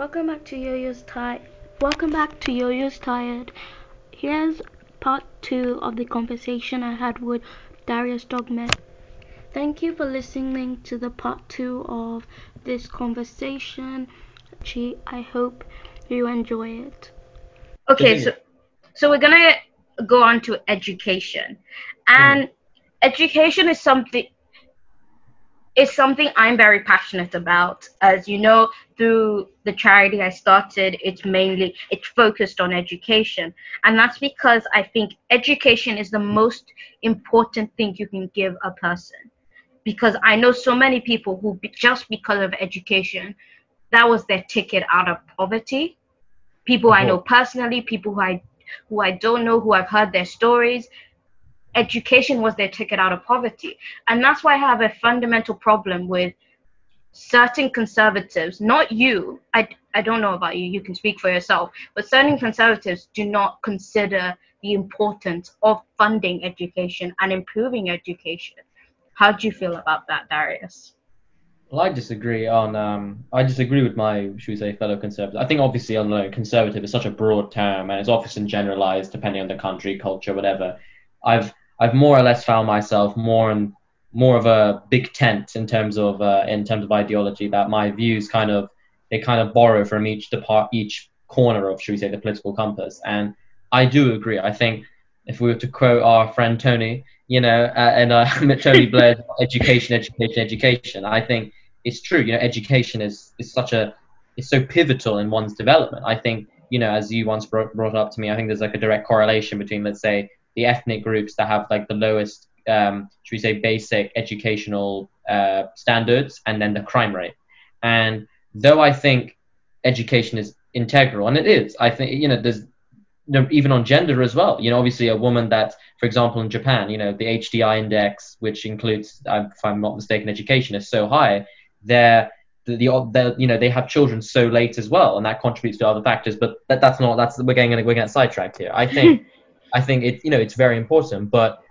Welcome back to Yo-Yo's Tired. Welcome back to Yo-Yo's Tired. Here's part two of the conversation I had with Darius Dogmet. Thank you for listening to the part two of this conversation. Gee, I hope you enjoy it. Okay, so so we're gonna go on to education, and Mm. education is something is something I'm very passionate about. As you know, through the charity I started, it's mainly it's focused on education, and that's because I think education is the most important thing you can give a person. Because I know so many people who just because of education, that was their ticket out of poverty. People I know uh-huh. personally, people who I who I don't know, who I've heard their stories, education was their ticket out of poverty. And that's why I have a fundamental problem with certain conservatives, not you, I, I don't know about you, you can speak for yourself, but certain conservatives do not consider the importance of funding education and improving education. How do you feel about that, Darius? Well, I disagree on. Um, I disagree with my, should we say, fellow conservatives. I think obviously, on like, conservative is such a broad term, and it's often generalized depending on the country, culture, whatever. I've I've more or less found myself more and more of a big tent in terms of uh, in terms of ideology. That my views kind of they kind of borrow from each depart each corner of, should we say, the political compass. And I do agree. I think if we were to quote our friend Tony, you know, uh, and uh, Tony Blair, education, education, education. I think it's true. You know, education is is such a is so pivotal in one's development. I think you know, as you once brought, brought up to me, I think there's like a direct correlation between, let's say, the ethnic groups that have like the lowest, um, should we say, basic educational uh, standards, and then the crime rate. And though I think education is integral, and it is, I think you know, there's even on gender as well. You know, obviously a woman that, for example, in Japan, you know, the HDI index, which includes, uh, if I'm not mistaken, education, is so high. They're the, the you know they have children so late as well, and that contributes to other factors. But that, that's not that's we're getting we're getting sidetracked here. I think I think it you know it's very important, but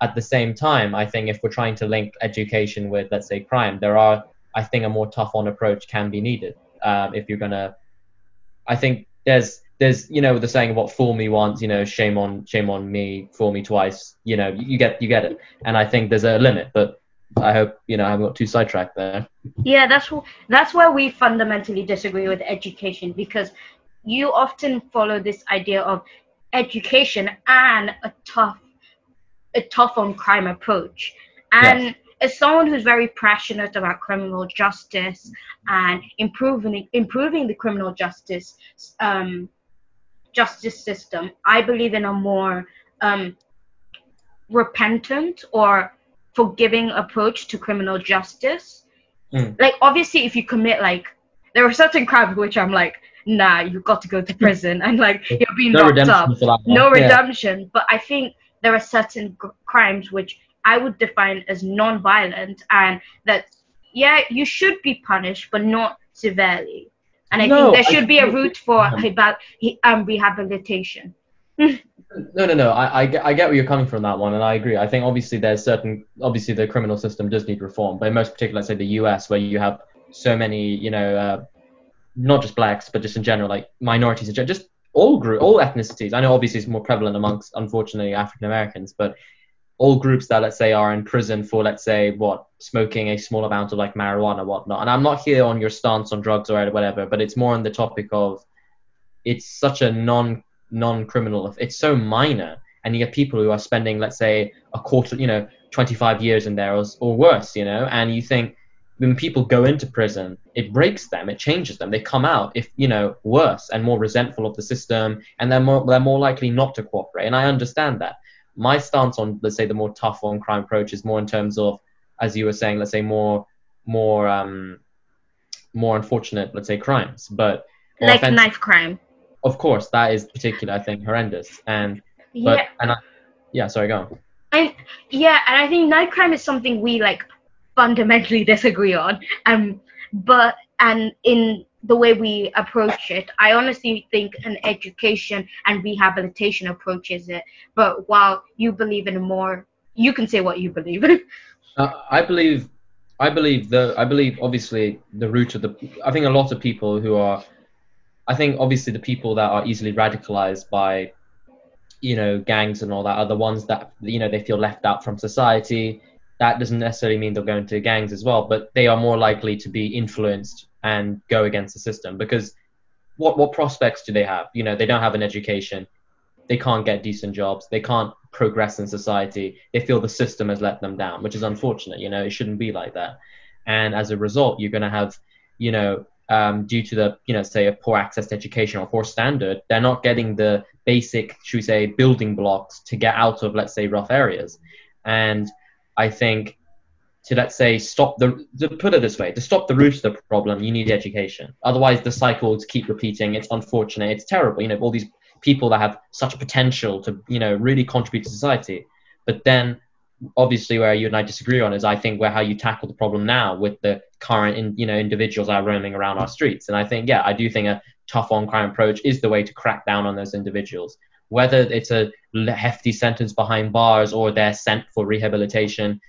at the same time, I think if we're trying to link education with let's say crime, there are I think a more tough on approach can be needed um, if you're gonna. I think there's there's you know the saying about fool me once, you know shame on shame on me, fool me twice. You know you, you get you get it, and I think there's a limit, but I hope you know I haven't got too sidetracked there. Yeah, that's that's where we fundamentally disagree with education because you often follow this idea of education and a tough a tough on crime approach. And Yes. as someone who's very passionate about criminal justice and improving improving the criminal justice um, justice system, I believe in a more um, repentant or forgiving approach to criminal justice. Mm. Like obviously if you commit like there are certain crimes which I'm like, nah, you've got to go to prison and like you're being No locked up. No Yeah. redemption. But I think there are certain g- crimes which I would define as non-violent and that yeah, you should be punished but not severely. And I No, think there I should be a route for um, rehabilitation. No, no, no. I, I, get, I get where you're coming from that one, and I agree. I think obviously there's certain, obviously the criminal system does need reform, but in most particular, let's say the U.S., where you have so many, you know, uh, not just blacks, but just in general, like minorities, in gen- just all group, all ethnicities. I know obviously it's more prevalent amongst, unfortunately, African Americans, but all groups that let's say are in prison for let's say what smoking a small amount of like marijuana whatnot and i'm not here on your stance on drugs or whatever but it's more on the topic of it's such a non non criminal it's so minor and you get people who are spending let's say a quarter you know 25 years in there or, or worse you know and you think when people go into prison it breaks them it changes them. They come out if you know worse and more resentful of the system and they're more they're more likely not to cooperate. And i understand that. My stance on let's say the more tough on crime approach is more in terms of as you were saying let's say more more um more unfortunate let's say crimes. But Like offensive- knife crime. of course that is particular i think horrendous. And but Yeah. and I, yeah sorry go on. And yeah, and I think knife crime is something we like fundamentally disagree on. Um, but and in the way we approach it, I honestly think an education and rehabilitation approaches it. But while you believe in more, you can say what you believe. Uh, I believe, I believe the, I believe obviously the root of the. I think a lot of people who are I think obviously the people that are easily radicalized by you know gangs and all that are the ones that you know they feel left out from society that doesn't necessarily mean they'll go into gangs as well but they are more likely to be influenced and go against the system because what what prospects do they have? You know they don't have an education. They can't get decent jobs. They can't progress in society. They feel the system has let them down which is unfortunate you know it shouldn't be like that. And as a result you're going to have you know um, due to the you know say a poor access to education or poor standard they're not getting the basic should we say building blocks to get out of let's say rough areas. And i think to let's say stop the to put it this way to stop the root of the problem you need education. Otherwise the cycles keep repeating. It's unfortunate. It's terrible. You know all these people that have such potential to you know really contribute to society. But then obviously where you and I disagree on is I think where how you tackle the problem now with the current in, you know individuals that are roaming around our streets. And I think yeah I do think a tough on crime approach is the way to crack down on those individuals whether it's a hefty sentence behind bars or they're sent for rehabilitation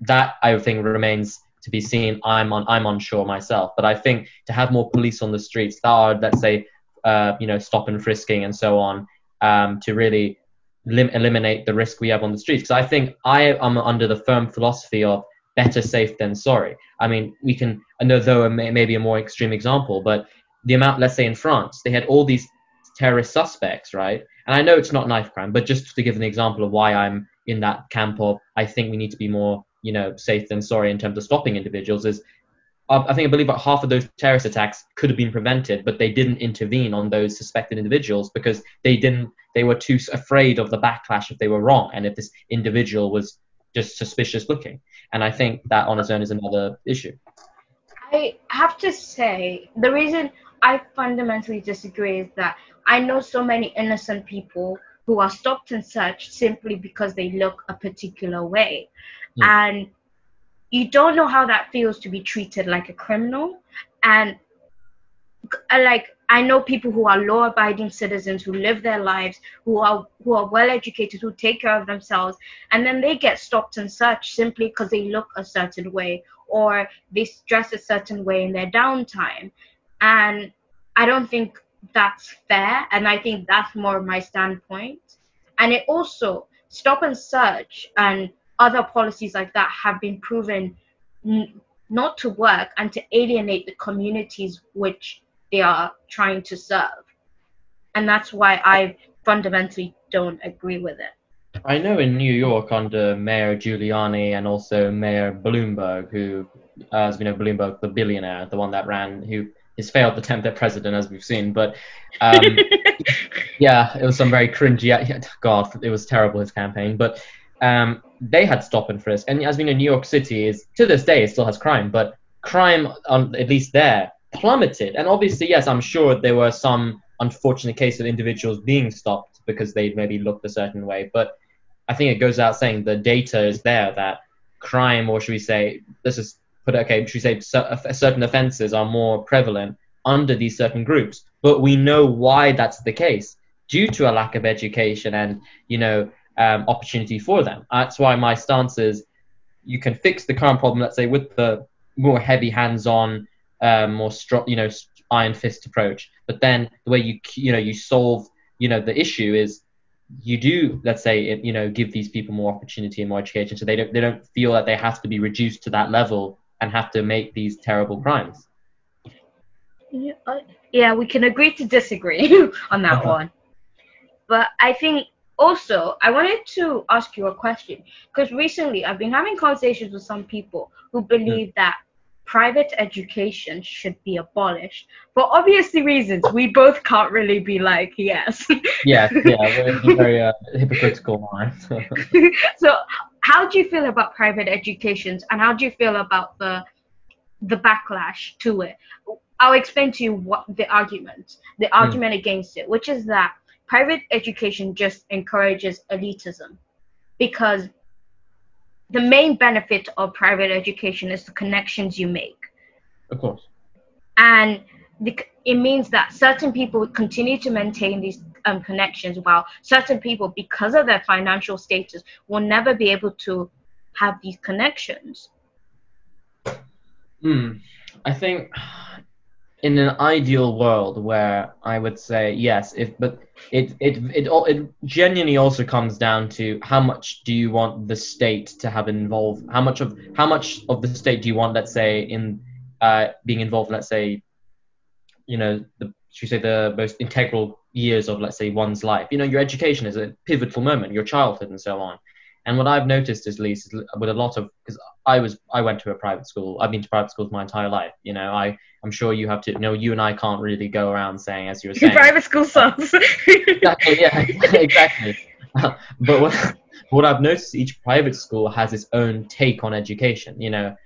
that I think remains to be seen I'm on I'm unsure myself but I think to have more police on the streets that are let's say uh, you know stop and frisking and so on um, to really lim- eliminate the risk we have on the streets. Because I think I am under the firm philosophy of better safe than sorry. I mean, we can, know though may, maybe a more extreme example, but the amount, let's say in France, they had all these terrorist suspects, right? And I know it's not knife crime, but just to give an example of why I'm in that camp of I think we need to be more, you know, safe than sorry in terms of stopping individuals is uh, I think I believe about half of those terrorist attacks could have been prevented, but they didn't intervene on those suspected individuals because they didn't. They were too afraid of the backlash if they were wrong and if this individual was just suspicious looking. And I think that on its own is another issue. I have to say the reason I fundamentally disagree is that I know so many innocent people who are stopped and searched simply because they look a particular way, mm. and you don't know how that feels to be treated like a criminal and uh, like I know people who are law-abiding citizens who live their lives, who are who are well-educated, who take care of themselves, and then they get stopped and searched simply because they look a certain way or they dress a certain way in their downtime. And I don't think that's fair, and I think that's more my standpoint. And it also stop and search and other policies like that have been proven n- not to work and to alienate the communities which they are trying to serve. And that's why I fundamentally don't agree with it. I know in New York under Mayor Giuliani and also Mayor Bloomberg, who, as we know, Bloomberg, the billionaire, the one that ran, who his failed attempt at president, as we've seen. But um, yeah, it was some very cringy. God, it was terrible his campaign. But um, they had stop and frisk. And as we know, New York City is to this day it still has crime, but crime on at least there plummeted. And obviously, yes, I'm sure there were some unfortunate cases of individuals being stopped because they maybe looked a certain way. But I think it goes out saying the data is there that crime, or should we say, this is put okay, should we say certain offences are more prevalent under these certain groups. But we know why that's the case due to a lack of education and you know um, opportunity for them. That's why my stance is you can fix the current problem, let's say, with the more heavy hands-on, um, more strong, you know, iron fist approach. But then the way you you know you solve you know the issue is you do let's say you know give these people more opportunity and more education, so they don't they don't feel that they have to be reduced to that level and have to make these terrible crimes. Yeah, uh, yeah we can agree to disagree on that uh-huh. one. But I think also, I wanted to ask you a question because recently I've been having conversations with some people who believe mm. that private education should be abolished for obviously reasons. We both can't really be like yes. yeah, yeah, we're very uh, hypocritical minds. so, how do you feel about private educations, and how do you feel about the the backlash to it? I'll explain to you what the argument, the hmm. argument mm. against it, which is that private education just encourages elitism because the main benefit of private education is the connections you make. Of course. And the, it means that certain people continue to maintain these um, connections while certain people, because of their financial status, will never be able to have these connections. Hmm. I think in an ideal world where I would say yes, if but it it it all it genuinely also comes down to how much do you want the state to have involved? How much of how much of the state do you want, let's say, in uh, being involved? Let's say, you know, the should we say the most integral years of let's say one's life. You know, your education is a pivotal moment, your childhood and so on. And what I've noticed, at least, with a lot of because I was I went to a private school. I've been to private schools my entire life. You know, I I'm sure you have to. You know, you and I can't really go around saying, as you were saying, private school sucks. exactly. Yeah. Exactly. but what what I've noticed, each private school has its own take on education. You know,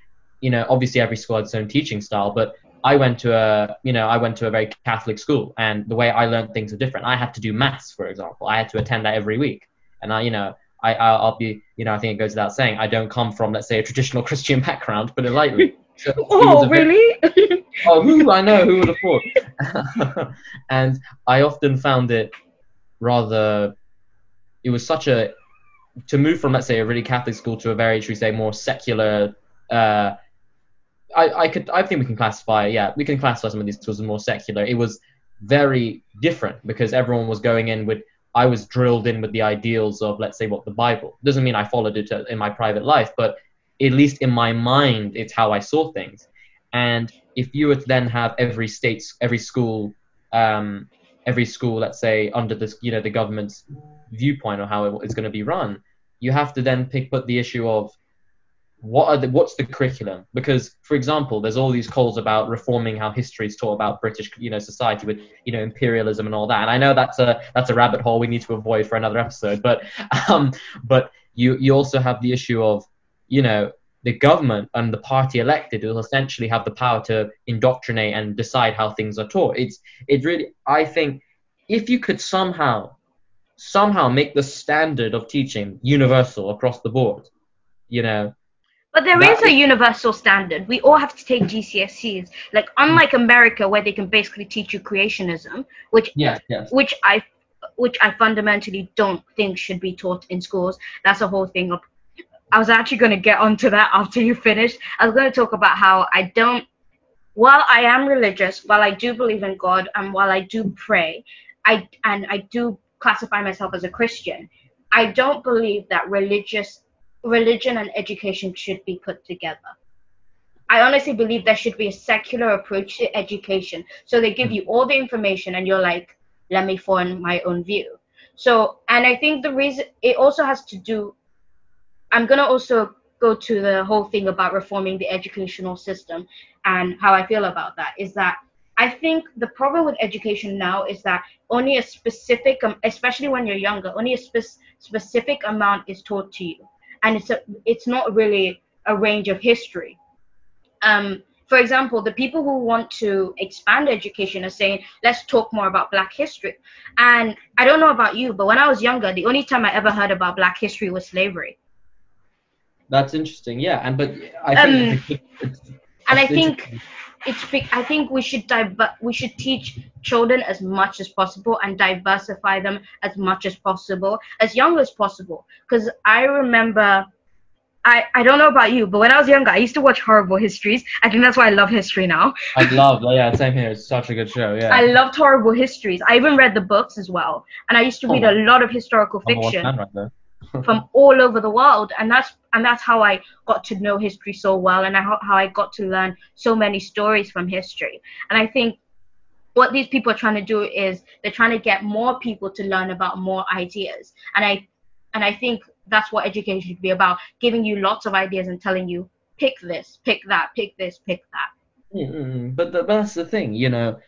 you know, obviously every school has its own teaching style, but I went to a, you know, I went to a very Catholic school, and the way I learned things are different. I had to do maths, for example. I had to attend that every week, and I, you know, I, I'll be, you know, I think it goes without saying, I don't come from, let's say, a traditional Christian background, but it lightly. So oh, really? Very, oh, who I know, who would have thought? and I often found it rather, it was such a, to move from, let's say, a really Catholic school to a very, should we say, more secular, uh, I, I could, I think we can classify, yeah, we can classify some of these schools as more secular. It was very different because everyone was going in with I was drilled in with the ideals of, let's say, what the Bible. Doesn't mean I followed it in my private life, but at least in my mind, it's how I saw things. And if you were to then have every state, every school, um, every school, let's say, under this, you know, the government's viewpoint or how it, it's going to be run, you have to then pick put the issue of what are the, what's the curriculum? Because, for example, there's all these calls about reforming how history is taught about British, you know, society with, you know, imperialism and all that. And I know that's a that's a rabbit hole we need to avoid for another episode. But um, but you you also have the issue of, you know, the government and the party elected will essentially have the power to indoctrinate and decide how things are taught. It's it really I think if you could somehow somehow make the standard of teaching universal across the board, you know, but there is a universal standard. We all have to take GCSEs. Like unlike America, where they can basically teach you creationism, which yes, yes. which I which I fundamentally don't think should be taught in schools. That's a whole thing of. I was actually going to get onto that after you finished. I was going to talk about how I don't. While I am religious, while I do believe in God, and while I do pray, I and I do classify myself as a Christian, I don't believe that religious religion and education should be put together. I honestly believe there should be a secular approach to education. So they give you all the information and you're like, let me form my own view. So, and I think the reason it also has to do, I'm going to also go to the whole thing about reforming the educational system and how I feel about that is that I think the problem with education now is that only a specific, um, especially when you're younger, only a spe- specific amount is taught to you and it's a, it's not really a range of history. Um, for example, the people who want to expand education are saying, let's talk more about Black history. And I don't know about you, but when I was younger, the only time I ever heard about Black history was slavery. That's interesting, yeah. And but I think, um, and I think it's I think we should diver- we should teach children as much as possible and diversify them as much as possible, as young as possible. Because I remember, I I don't know about you, but when I was younger, I used to watch horrible histories. I think that's why I love history now. I love, yeah, same here. It's such a good show. Yeah. I loved horrible histories. I even read the books as well, and I used to read oh. a lot of historical fiction. From all over the world. And that's and that's how I got to know history so well and how, how I got to learn so many stories from history. And I think what these people are trying to do is they're trying to get more people to learn about more ideas. And I and I think that's what education should be about giving you lots of ideas and telling you pick this pick that pick this pick that. Mm-hmm. but, the, but that's the thing you know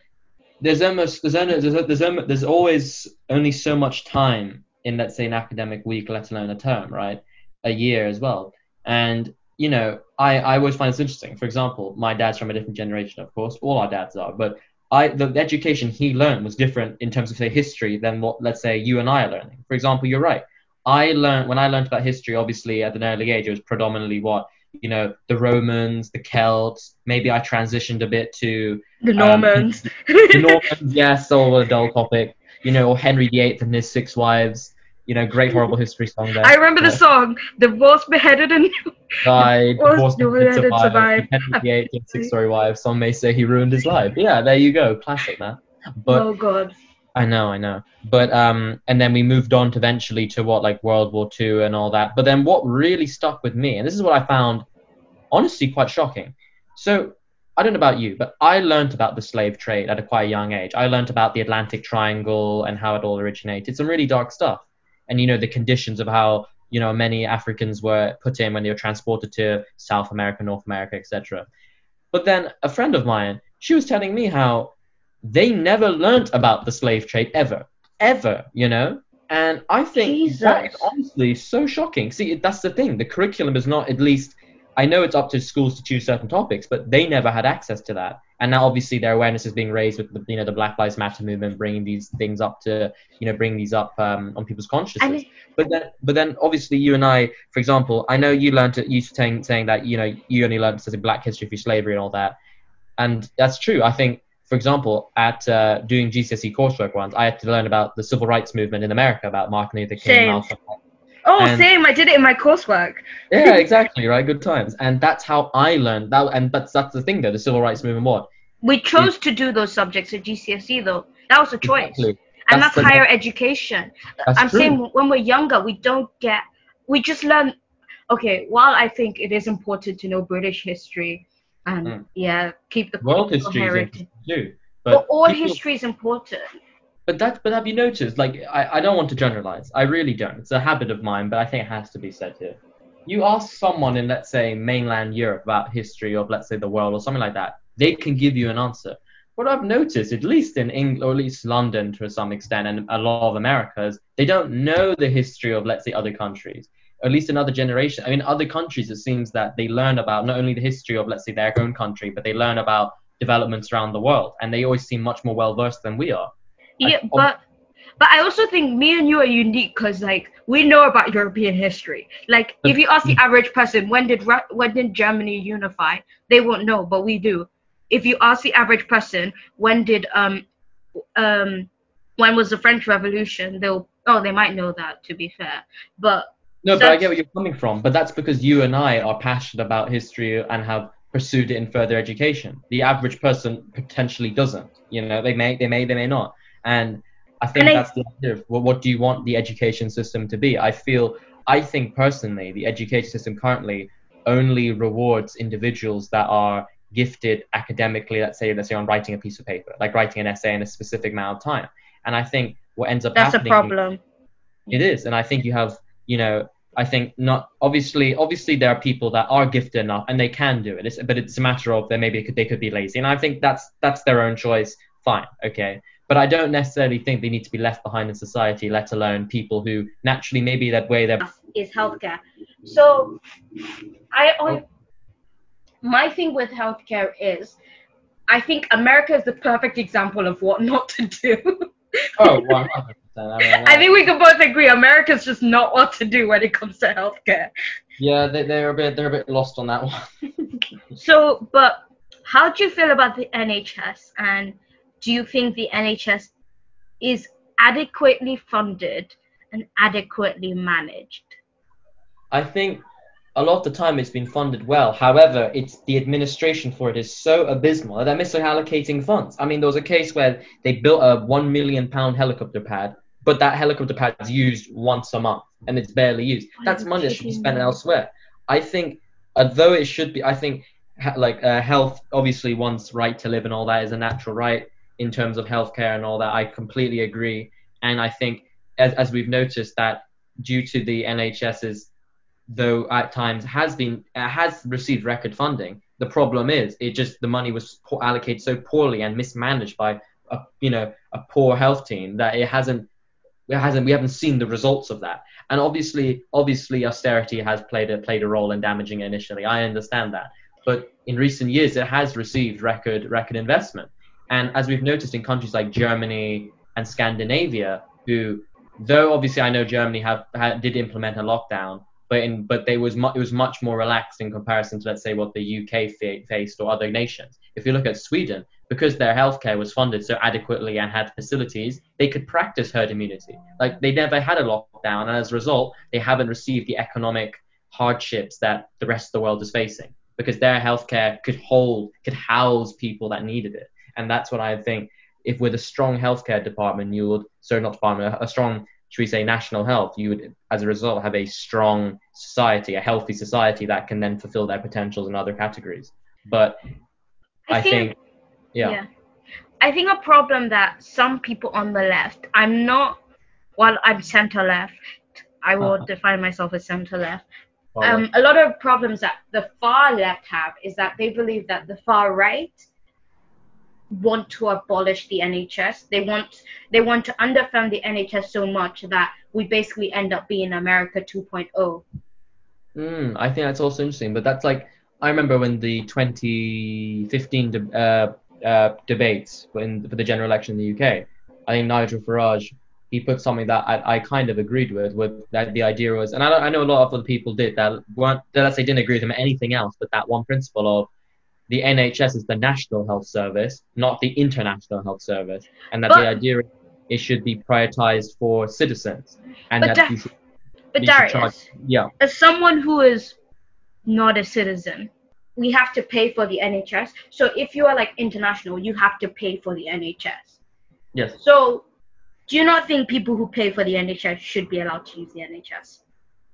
there's almost there's only there's, there's, there's always only so much time in let's say an academic week, let alone a term, right? A year as well. And you know, I, I always find this interesting. For example, my dad's from a different generation, of course. All our dads are, but I the, the education he learned was different in terms of say history than what let's say you and I are learning. For example, you're right. I learned when I learned about history, obviously at an early age, it was predominantly what you know the Romans, the Celts. Maybe I transitioned a bit to the Normans. Um, the Normans, yes, all a dull topic. You know, or Henry VIII and his six wives you know, great horrible history song there. I remember the Yeah. song, "Divorced, Beheaded, and died, the and way survived, survived. dependent the eight six story wife. Some may say he ruined his life. Yeah, there you go, classic man. But oh god, I know, I know. But um, and then we moved on to eventually to what like World War Two and all that. But then what really stuck with me, and this is what I found honestly quite shocking. So I don't know about you, but I learned about the slave trade at a quite young age. I learned about the Atlantic Triangle and how it all originated. Some really dark stuff, and you know the conditions of how you know many Africans were put in when they were transported to South America, North America, etc. But then a friend of mine, she was telling me how they never learnt about the slave trade ever, ever, you know. And I think that is honestly so shocking. See, that's the thing. The curriculum is not at least. I know it's up to schools to choose certain topics, but they never had access to that. And now, obviously, their awareness is being raised with the, you know, the Black Lives Matter movement, bringing these things up to, you know, bringing these up um, on people's consciousness. and But then, but then, obviously, you and I, for example, I know you learned it. You saying saying that you know you only learned stuff in Black history through slavery and all that, and that's true. I think, for example, at uh, doing GCSE coursework once, I had to learn about the civil rights movement in America, about Martin Luther King. Malcolm. Oh, and- same. I did it in my coursework. Yeah, exactly, right. Good times, and that's how I learned that. And but that's the thing, though. The civil rights movement, what? We chose to do those subjects at GCSE though. That was a choice, Exactly. and That's that's, higher education. That's I'm true. saying when we're younger, we don't get. We just learn. Okay, while I think it is important to know British history, and Mm. yeah, keep the world history heritage. too. But, But all people- history is important. But that, but have you noticed? Like, I, I don't want to generalize. I really don't. It's a habit of mine, but I think it has to be said here. You ask someone in, let's say, mainland Europe about history of, let's say, the world or something like that, they can give you an answer. What I've noticed, at least in England, or at least London to some extent, and a lot of Americas, they don't know the history of, let's say, other countries. At least another generation. I mean, other countries, it seems that they learn about not only the history of, let's say, their own country, but they learn about developments around the world, and they always seem much more well versed than we are. Yeah, but but I also think me and you are unique because like we know about European history. Like if you ask the average person when did when did Germany unify, they won't know, but we do. If you ask the average person when did um um when was the French Revolution, they'll oh they might know that to be fair, but No, but I get where you're coming from. But that's because you and I are passionate about history and have pursued it in further education. The average person potentially doesn't. You know, they may, they may, they may not. And I think And I- that's the idea of well, what do you want the education system to be? I feel, I think personally, the education system currently only rewards individuals that are gifted academically. Let's say, let's say on writing a piece of paper, like writing an essay in a specific amount of time. And I think what ends up that's a happening problem. it is, and I think you have, you know, I think not obviously, obviously there are people that are gifted enough and they can do it. It's, but it's a matter of they maybe could, they could be lazy, and I think that's that's their own choice. Fine, okay, but I don't necessarily think they need to be left behind in society, let alone people who naturally maybe that way they're. is healthcare. So I on my thing with healthcare is I think America is the perfect example of what not to do. Oh, 100%. I mean, I think we can both agree America's just not what to do when it comes to healthcare. yeah, they, they're a bit they're a bit lost on that one. So, but how do you feel about the NHS and do you think the NHS is adequately funded and adequately managed? I think a lot of the time it's been funded well. However, it's the administration for it is so abysmal that they're misallocating funds. I mean, there was a case where they built a one million pound helicopter pad, but that helicopter pad is used once a month and it's barely used. That's money that should be spent elsewhere. I think, although it should be, I think like uh, health, obviously, one's right to live and all that is a natural right in terms of healthcare and all that. I completely agree, and I think as as we've noticed that due to the NHS's though at times has been has received record funding. The problem is it just the money was allocated so poorly and mismanaged by a you know a poor health team that it hasn't it hasn't we haven't seen the results of that. And obviously obviously austerity has played a played a role in damaging it initially. I understand that, but in recent years it has received record record investment. And as we've noticed in countries like Germany and Scandinavia, who though obviously I know Germany have, had did implement a lockdown, but in but they was mu- it was much more relaxed in comparison to let's say what the UK fa- faced or other nations. If you look at Sweden, because their healthcare was funded so adequately and had facilities, they could practice herd immunity. Like they never had a lockdown, and as a result, they haven't received the economic hardships that the rest of the world is facing because their healthcare could hold, could house people that needed it. And that's what I think. If with a strong healthcare department, you would, sorry, not department, a strong, should we say, national health, you would, as a result, have a strong society, a healthy society that can then fulfill their potentials in other categories. But I, I think, think yeah. yeah. I think a problem that some people on the left, I'm not, well, I'm center left. I will uh-huh. define myself as center left. Um, a lot of problems that the far left have is that they believe that the far right want to abolish the NHS. They want they want to underfund the NHS so much that we basically end up being America 2.0. Mm, I think that's also interesting, but that's like I remember when the 2015 de- uh, uh, debates when, for the general election in the UK. I think Nigel Farage he put something that I, I kind of agreed with, with that the idea was, and I, I know a lot of other people did that weren't, that let's say didn't agree with him anything else, but that one principle of the NHS is the national health service, not the international health service, and that but, the idea is it should be prioritized for citizens, and that da- should, but Darius, charge, yeah, as someone who is not a citizen, we have to pay for the NHS. So if you are like international, you have to pay for the NHS. Yes. So do you not think people who pay for the NHS should be allowed to use the NHS?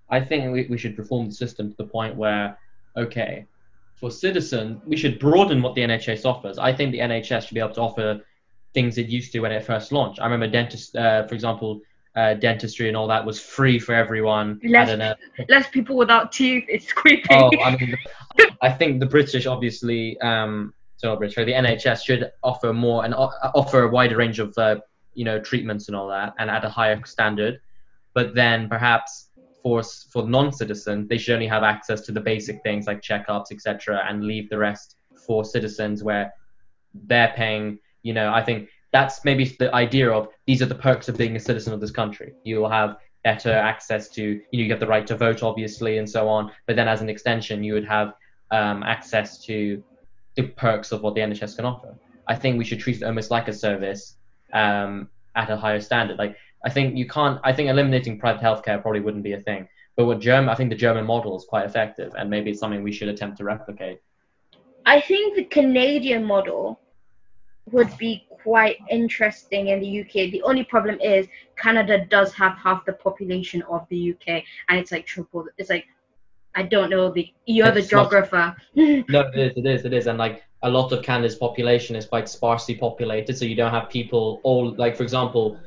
I think we, we should reform the system to the point where, okay, for citizen, we should broaden what the NHS offers. I think the NHS should be able to offer things it used to when it first launched. I remember dentist, uh, for example, uh, dentistry and all that was free for everyone. Less, less people without teeth. It's creepy. Oh, I mean, I think the British, obviously, um, so British, the NHS should offer more and offer a wider range of uh, you know treatments and all that and at a higher standard but then perhaps for for non-citizens they should only have access to the basic things like checkups etc and leave the rest for citizens where they're paying you know i think that's maybe the idea of these are the perks of being a citizen of this country you will have better access to you know you have the right to vote obviously and so on but then as an extension you would have um, access to the perks of what the nhs can offer i think we should treat it almost like a service um, at a higher standard. Like I think you can't. I think eliminating private healthcare probably wouldn't be a thing. But what German, I think the German model is quite effective, and maybe it's something we should attempt to replicate. I think the Canadian model would be quite interesting in the UK. The only problem is Canada does have half the population of the UK, and it's like triple. It's like I don't know the you're the geographer. no, it is, it is, it is, and like a lot of Canada's population is quite sparsely populated, so you don't have people all like, for example,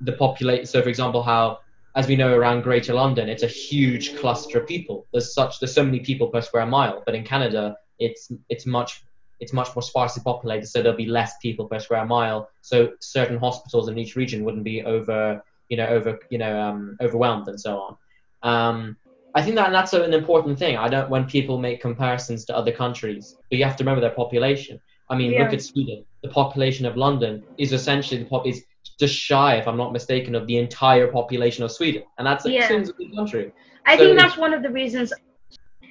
the populate. So, for example, how as we know around Greater London, it's a huge cluster of people. There's such there's so many people per square mile, but in Canada, it's it's much it's much more sparsely populated, so there'll be less people per square mile. So certain hospitals in each region wouldn't be over you know over you know um, overwhelmed and so on. Um, I think that that's an important thing. I don't when people make comparisons to other countries, but you have to remember their population. I mean, yeah. look at Sweden. The population of London is essentially the pop is just shy, if I'm not mistaken, of the entire population of Sweden, and that's a yeah. big country. I so think that's one of the reasons,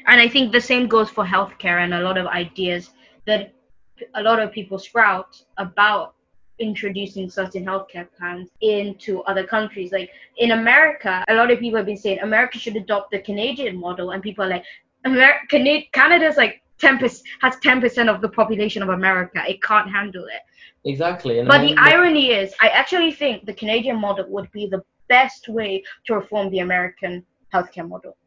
and I think the same goes for healthcare and a lot of ideas that a lot of people sprout about introducing certain healthcare plans into other countries. Like in America, a lot of people have been saying America should adopt the Canadian model, and people are like, America, Canada's like 10 has 10% of the population of America. It can't handle it. Exactly. And but the irony is, I actually think the Canadian model would be the best way to reform the American healthcare model.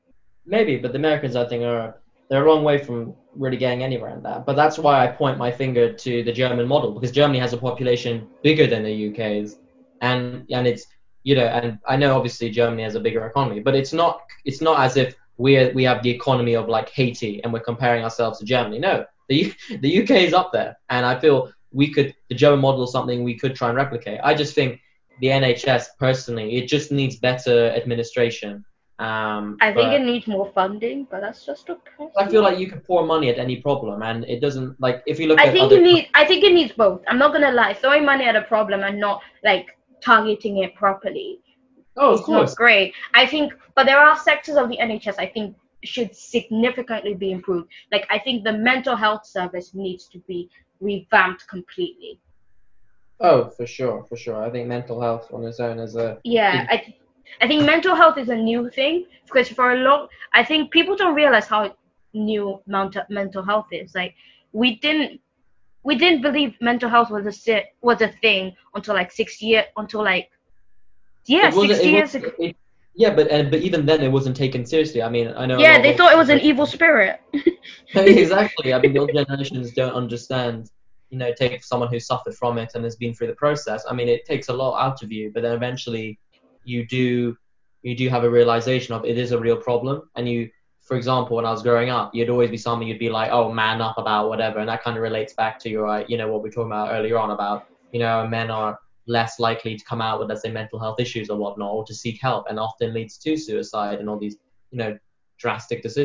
Maybe, but the Americans, I think, are they're a long way from really getting anywhere in that. But that's why I point my finger to the German model because Germany has a population bigger than the UK's, and and it's you know, and I know obviously Germany has a bigger economy, but it's not it's not as if we we have the economy of like Haiti and we're comparing ourselves to Germany. No, the the UK is up there, and I feel we could the German model is something we could try and replicate. I just think the NHS personally, it just needs better administration um, I think it needs more funding, but that's just okay. I feel like you can pour money at any problem, and it doesn't like if you look. I at think other... you need. I think it needs both. I'm not gonna lie. Throwing money at a problem and not like targeting it properly. Oh, of course. Not great. I think, but there are sectors of the NHS I think should significantly be improved. Like I think the mental health service needs to be revamped completely. Oh, for sure, for sure. I think mental health on its own is a Yeah, I, th- I think mental health is a new thing because for a long, I think people don't realize how new mental mental health is. Like we didn't we didn't believe mental health was a was a thing until like six year until like yeah it years ago. it- yeah, but and but even then it wasn't taken seriously. I mean, I know. Yeah, they thought it was an evil spirit. exactly. I mean, the old generations don't understand. You know, take someone who suffered from it and has been through the process. I mean, it takes a lot out of you, but then eventually, you do, you do have a realization of it is a real problem. And you, for example, when I was growing up, you'd always be something you'd be like, oh, man up about whatever, and that kind of relates back to your, uh, you know, what we were talking about earlier on about, you know, men are less likely to come out with, let's say, mental health issues or whatnot, or to seek help, and often leads to suicide and all these, you know, drastic decisions.